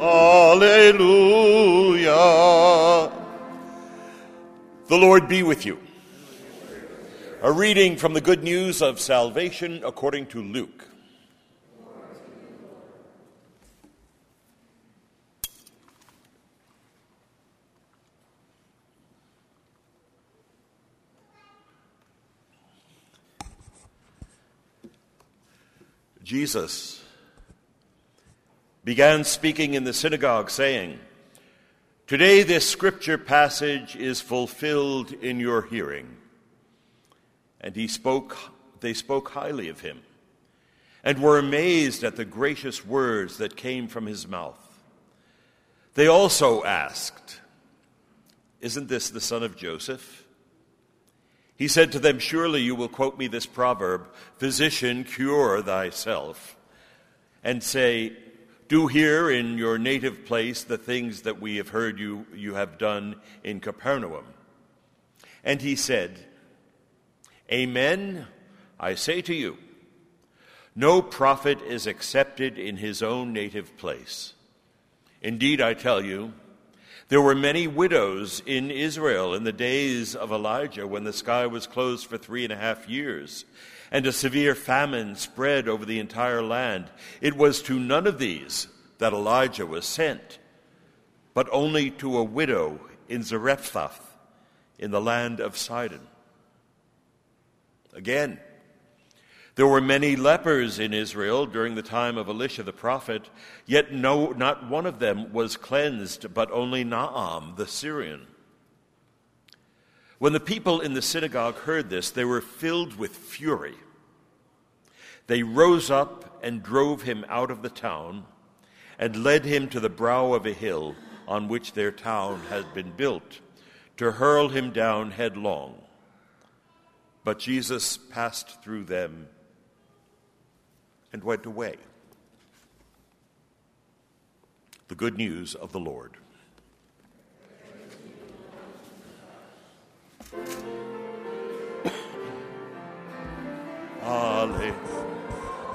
Alleluia. The Lord be with you. A reading from the good news of salvation according to Luke. Jesus began speaking in the synagogue, saying, Today this scripture passage is fulfilled in your hearing. And he spoke, they spoke highly of him, and were amazed at the gracious words that came from his mouth. They also asked, Isn't this the son of Joseph? He said to them, Surely you will quote me this proverb, Physician, cure thyself, and say, do here in your native place the things that we have heard you, you have done in Capernaum. And he said, Amen, I say to you, no prophet is accepted in his own native place. Indeed, I tell you, there were many widows in Israel in the days of Elijah when the sky was closed for three and a half years and a severe famine spread over the entire land. It was to none of these that Elijah was sent, but only to a widow in Zarephath in the land of Sidon. Again, there were many lepers in Israel during the time of Elisha the prophet, yet no, not one of them was cleansed, but only Naaman the Syrian. When the people in the synagogue heard this, they were filled with fury. They rose up and drove him out of the town and led him to the brow of a hill on which their town had been built, to hurl him down headlong. But Jesus passed through them and went away. The good news of the Lord.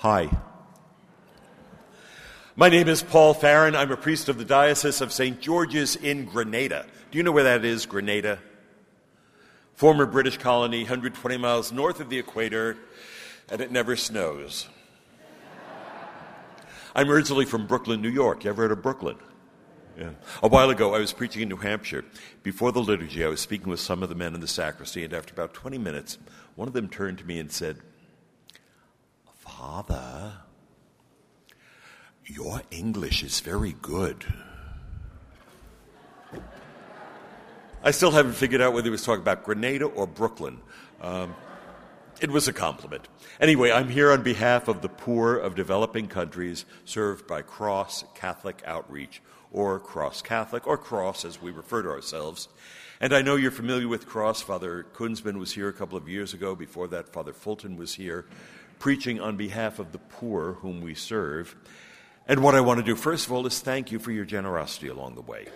Hi. My name is Paul Farron. I'm a priest of the Diocese of St. George's in Grenada. Do you know where that is, Grenada? Former British colony, 120 miles north of the equator, and it never snows. I'm originally from Brooklyn, New York. You ever heard of Brooklyn? Yeah. A while ago, I was preaching in New Hampshire. Before the liturgy, I was speaking with some of the men in the sacristy, and after about 20 minutes, one of them turned to me and said, Father, your English is very good. I still haven't figured out whether he was talking about Grenada or Brooklyn. Um, it was a compliment. Anyway, I'm here on behalf of the poor of developing countries served by Cross Catholic Outreach, or Cross Catholic, or Cross as we refer to ourselves. And I know you're familiar with Cross. Father Kunzman was here a couple of years ago. Before that, Father Fulton was here preaching on behalf of the poor whom we serve. And what I want to do, first of all, is thank you for your generosity along the way.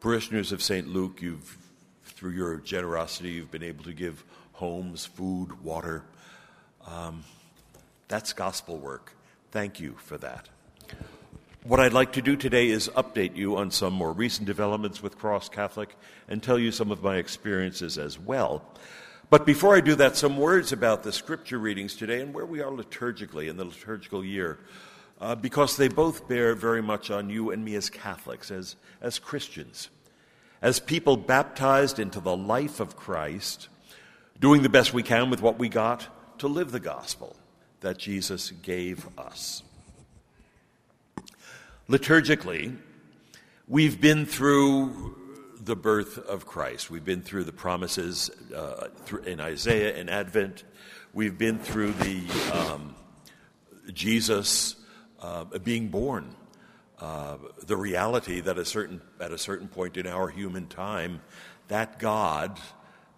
Parishioners of St. Luke, you've, through your generosity, you've been able to give homes, food, water. Um, that's gospel work. Thank you for that. What I'd like to do today is update you on some more recent developments with Cross Catholic and tell you some of my experiences as well. But before I do that, some words about the scripture readings today and where we are liturgically in the liturgical year, uh, because they both bear very much on you and me as Catholics, as, as Christians, as people baptized into the life of Christ, doing the best we can with what we got to live the gospel that Jesus gave us. Liturgically, we've been through the birth of Christ. We've been through the promises uh, in Isaiah and Advent. We've been through the, um, Jesus uh, being born, uh, the reality that a certain, at a certain point in our human time, that God,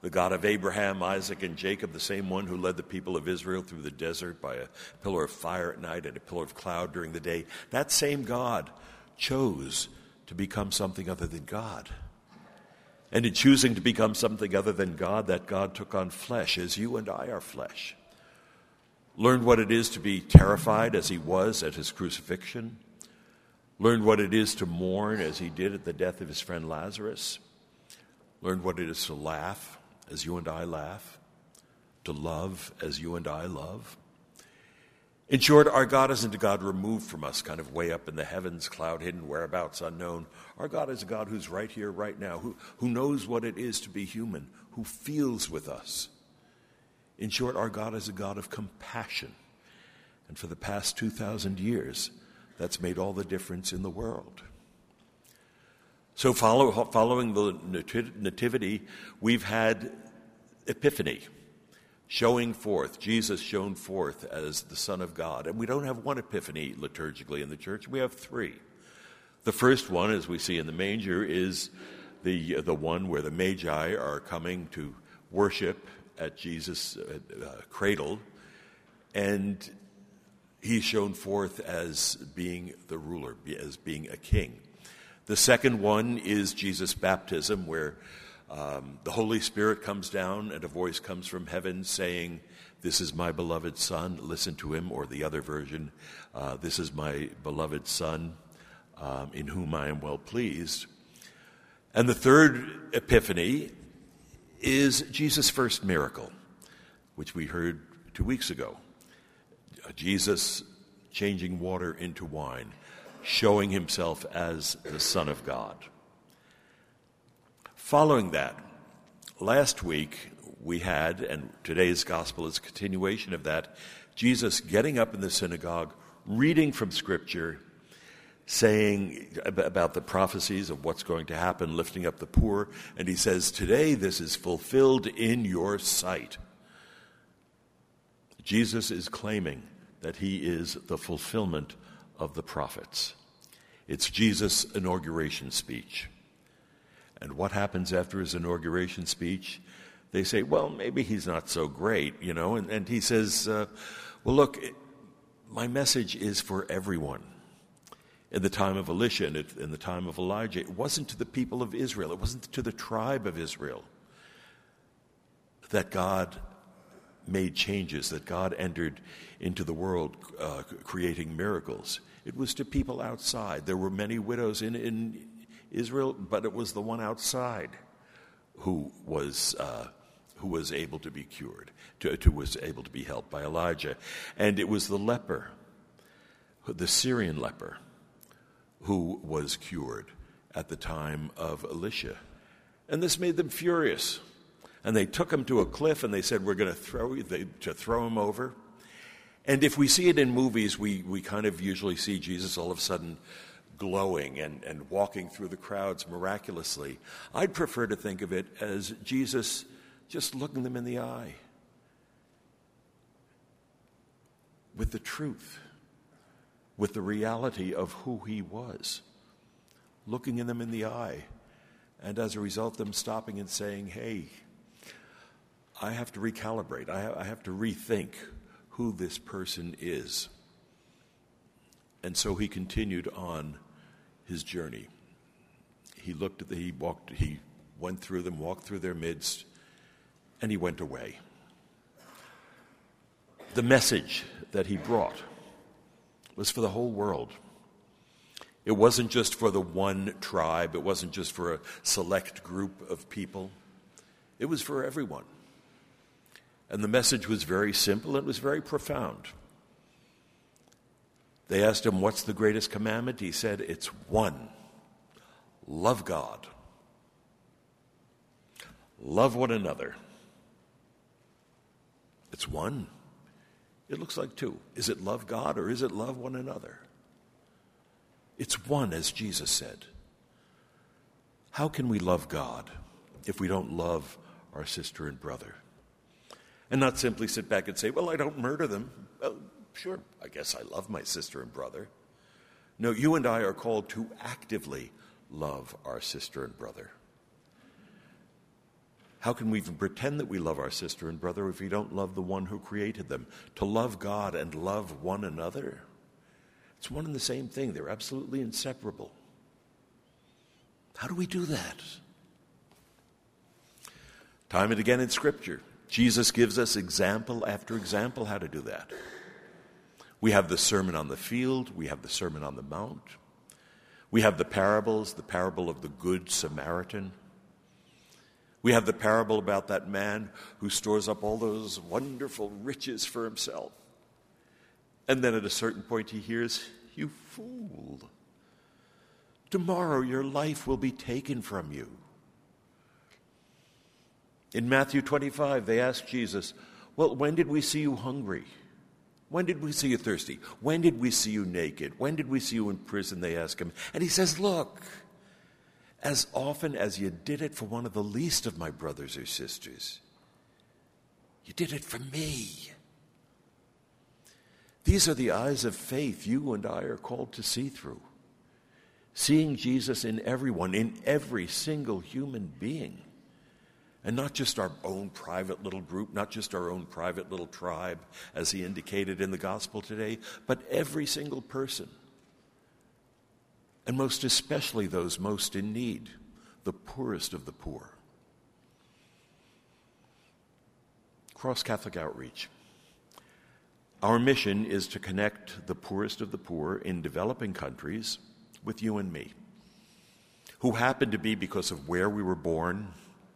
the God of Abraham, Isaac, and Jacob, the same one who led the people of Israel through the desert by a pillar of fire at night and a pillar of cloud during the day, that same God chose to become something other than God. And in choosing to become something other than God, that God took on flesh, as you and I are flesh. Learned what it is to be terrified as he was at his crucifixion. Learned what it is to mourn as he did at the death of his friend Lazarus. Learned what it is to laugh as you and I laugh. To love as you and I love. In short, our God isn't a God removed from us, kind of way up in the heavens, cloud hidden, whereabouts unknown. Our God is a God who's right here, right now, who, who knows what it is to be human, who feels with us. In short, our God is a God of compassion. And for the past 2,000 years, that's made all the difference in the world. So, follow, following the Nativity, we've had Epiphany showing forth, Jesus shown forth as the Son of God. And we don't have one epiphany liturgically in the church, we have three. The first one, as we see in the manger, is the, the one where the Magi are coming to worship at Jesus' uh, uh, cradle, and he's shown forth as being the ruler, as being a king. The second one is Jesus' baptism, where um, the Holy Spirit comes down and a voice comes from heaven saying, This is my beloved Son, listen to him, or the other version, uh, This is my beloved Son, um, in whom I am well pleased. And the third epiphany is Jesus' first miracle, which we heard two weeks ago. Jesus changing water into wine, showing himself as the Son of God. Following that, last week we had, and today's gospel is a continuation of that, Jesus getting up in the synagogue, reading from Scripture, saying about the prophecies of what's going to happen, lifting up the poor, and he says, Today this is fulfilled in your sight. Jesus is claiming that he is the fulfillment of the prophets. It's Jesus' inauguration speech. And what happens after his inauguration speech? They say, well, maybe he's not so great, you know. And, and he says, uh, well, look, my message is for everyone. In the time of Elisha and in the time of Elijah, it wasn't to the people of Israel, it wasn't to the tribe of Israel that God made changes, that God entered into the world uh, creating miracles. It was to people outside. There were many widows in, in Israel, but it was the one outside who was, uh, who was able to be cured, to, to, was able to be helped by Elijah. And it was the leper, the Syrian leper, who was cured at the time of Elisha. And this made them furious. And they took him to a cliff and they said, We're going to throw, they, to throw him over. And if we see it in movies, we, we kind of usually see Jesus all of a sudden glowing and, and walking through the crowds miraculously. I'd prefer to think of it as Jesus just looking them in the eye with the truth, with the reality of who he was, looking in them in the eye, and as a result, them stopping and saying, Hey, I have to recalibrate, I, I have to rethink who this person is. And so he continued on his journey. He looked at the, he walked, he went through them, walked through their midst, and he went away. The message that he brought was for the whole world. It wasn't just for the one tribe, it wasn't just for a select group of people, it was for everyone. And the message was very simple, it was very profound. They asked him, What's the greatest commandment? He said, It's one love God, love one another. It's one. It looks like two. Is it love God or is it love one another? It's one, as Jesus said. How can we love God if we don't love our sister and brother? And not simply sit back and say, Well, I don't murder them. Well, sure, I guess I love my sister and brother. No, you and I are called to actively love our sister and brother. How can we even pretend that we love our sister and brother if we don't love the one who created them? To love God and love one another? It's one and the same thing, they're absolutely inseparable. How do we do that? Time and again in Scripture, Jesus gives us example after example how to do that. We have the Sermon on the Field, we have the Sermon on the Mount, we have the parables, the parable of the Good Samaritan. We have the parable about that man who stores up all those wonderful riches for himself. And then at a certain point he hears, You fool. Tomorrow your life will be taken from you. In Matthew 25, they ask Jesus, Well, when did we see you hungry? When did we see you thirsty? When did we see you naked? When did we see you in prison? They ask him. And he says, Look, as often as you did it for one of the least of my brothers or sisters, you did it for me. These are the eyes of faith you and I are called to see through. Seeing Jesus in everyone, in every single human being. And not just our own private little group, not just our own private little tribe, as he indicated in the gospel today, but every single person. And most especially those most in need, the poorest of the poor. Cross Catholic Outreach. Our mission is to connect the poorest of the poor in developing countries with you and me, who happen to be, because of where we were born,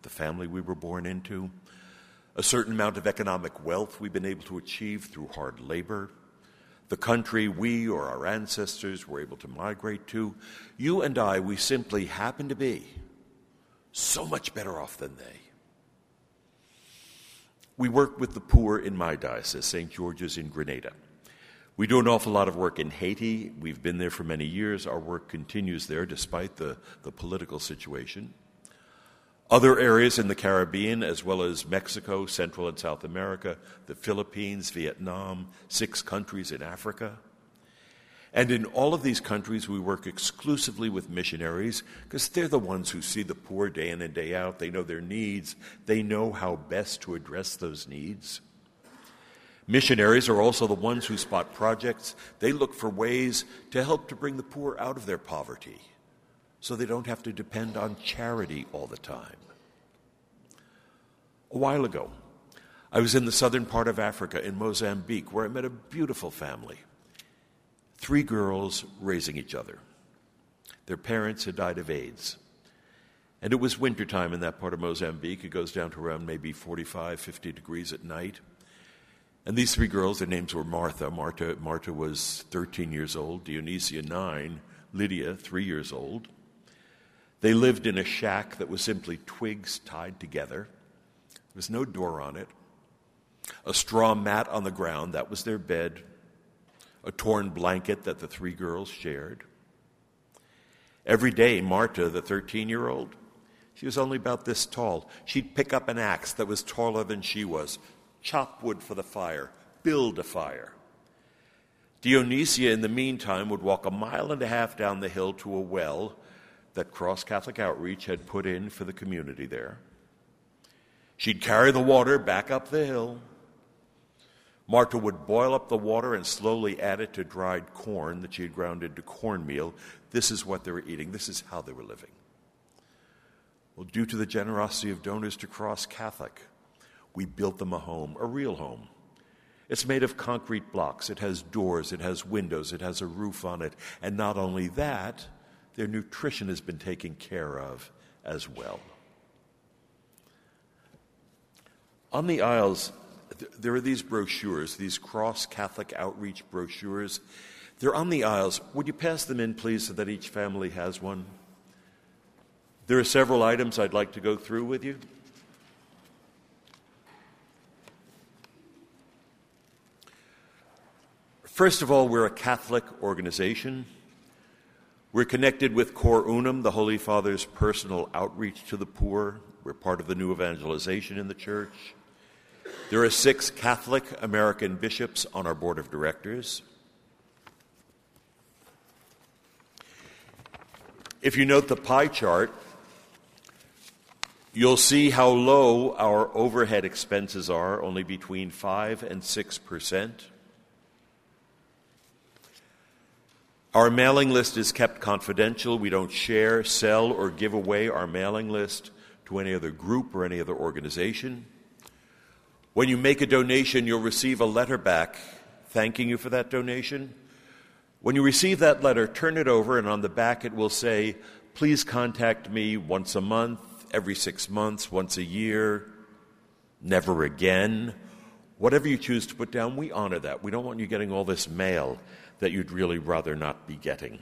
the family we were born into, a certain amount of economic wealth we've been able to achieve through hard labor, the country we or our ancestors were able to migrate to. You and I, we simply happen to be so much better off than they. We work with the poor in my diocese, St. George's in Grenada. We do an awful lot of work in Haiti. We've been there for many years. Our work continues there despite the, the political situation. Other areas in the Caribbean, as well as Mexico, Central and South America, the Philippines, Vietnam, six countries in Africa. And in all of these countries, we work exclusively with missionaries because they're the ones who see the poor day in and day out. They know their needs, they know how best to address those needs. Missionaries are also the ones who spot projects. They look for ways to help to bring the poor out of their poverty so they don't have to depend on charity all the time. A while ago, I was in the southern part of Africa in Mozambique where I met a beautiful family. Three girls raising each other. Their parents had died of AIDS. And it was wintertime in that part of Mozambique. It goes down to around maybe 45, 50 degrees at night. And these three girls, their names were Martha. Martha, Martha was 13 years old, Dionysia, 9, Lydia, 3 years old. They lived in a shack that was simply twigs tied together. There was no door on it. A straw mat on the ground, that was their bed. A torn blanket that the three girls shared. Every day, Marta, the 13 year old, she was only about this tall. She'd pick up an axe that was taller than she was, chop wood for the fire, build a fire. Dionysia, in the meantime, would walk a mile and a half down the hill to a well that Cross Catholic Outreach had put in for the community there. She'd carry the water back up the hill. Marta would boil up the water and slowly add it to dried corn that she had ground into cornmeal. This is what they were eating. This is how they were living. Well, due to the generosity of donors to Cross Catholic, we built them a home, a real home. It's made of concrete blocks. It has doors, it has windows, it has a roof on it. And not only that, their nutrition has been taken care of as well. On the aisles, there are these brochures, these cross Catholic outreach brochures. They're on the aisles. Would you pass them in, please, so that each family has one? There are several items I'd like to go through with you. First of all, we're a Catholic organization. We're connected with Cor Unum, the Holy Father's personal outreach to the poor. We're part of the new evangelization in the church. There are six Catholic American bishops on our board of directors. If you note the pie chart, you'll see how low our overhead expenses are, only between 5 and 6 percent. Our mailing list is kept confidential. We don't share, sell, or give away our mailing list to any other group or any other organization. When you make a donation, you'll receive a letter back thanking you for that donation. When you receive that letter, turn it over, and on the back it will say, Please contact me once a month, every six months, once a year, never again. Whatever you choose to put down, we honor that. We don't want you getting all this mail that you'd really rather not be getting.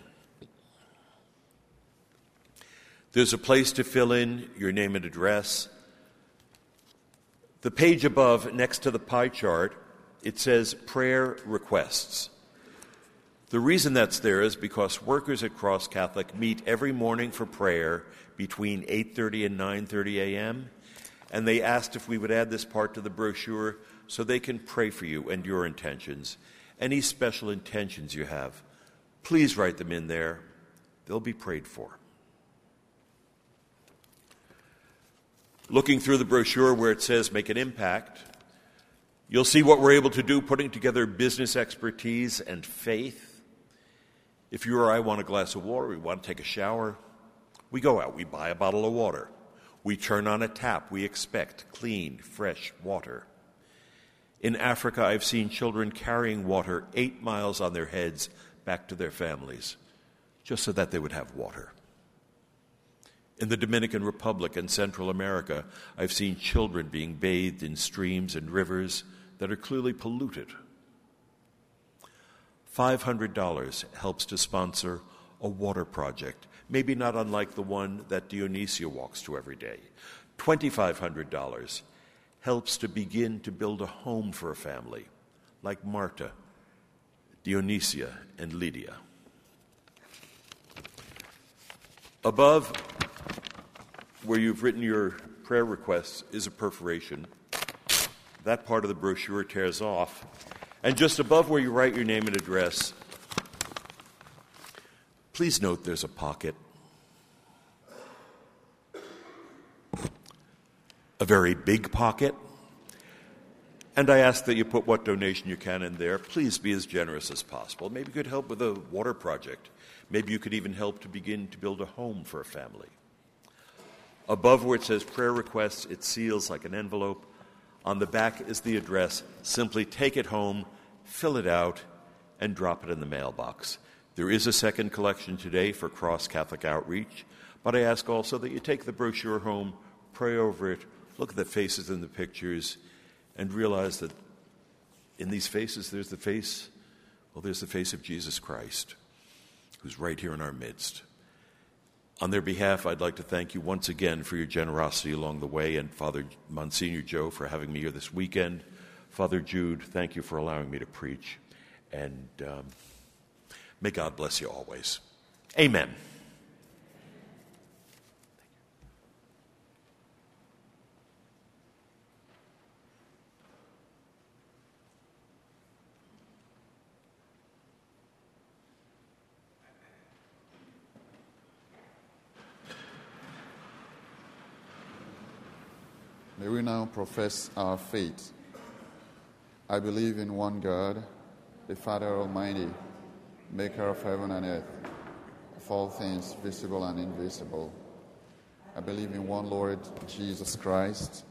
There's a place to fill in your name and address. The page above, next to the pie chart, it says prayer requests. The reason that's there is because workers at Cross Catholic meet every morning for prayer between 8:30 and 9:30 a.m. and they asked if we would add this part to the brochure so they can pray for you and your intentions any special intentions you have, please write them in there. They'll be prayed for. Looking through the brochure where it says make an impact, you'll see what we're able to do putting together business expertise and faith. If you or I want a glass of water, we want to take a shower, we go out, we buy a bottle of water. We turn on a tap, we expect clean, fresh water. In Africa, I've seen children carrying water eight miles on their heads back to their families just so that they would have water. In the Dominican Republic and Central America, I've seen children being bathed in streams and rivers that are clearly polluted. $500 helps to sponsor a water project, maybe not unlike the one that Dionysia walks to every day. $2,500 helps to begin to build a home for a family, like Marta, Dionysia, and Lydia. Above, where you've written your prayer requests, is a perforation. That part of the brochure tears off. And just above where you write your name and address, please note there's a pocket. Very big pocket. And I ask that you put what donation you can in there. Please be as generous as possible. Maybe you could help with a water project. Maybe you could even help to begin to build a home for a family. Above where it says prayer requests, it seals like an envelope. On the back is the address. Simply take it home, fill it out, and drop it in the mailbox. There is a second collection today for Cross Catholic Outreach, but I ask also that you take the brochure home, pray over it, look at the faces in the pictures and realize that in these faces there's the face, well, there's the face of Jesus Christ, who's right here in our midst. On their behalf, I'd like to thank you once again for your generosity along the way, and Father Monsignor Joe for having me here this weekend. Father Jude, thank you for allowing me to preach, and um, may God bless you always. Amen. We now profess our faith. I believe in one God, the Father Almighty, maker of heaven and earth, of all things visible and invisible. I believe in one Lord Jesus Christ,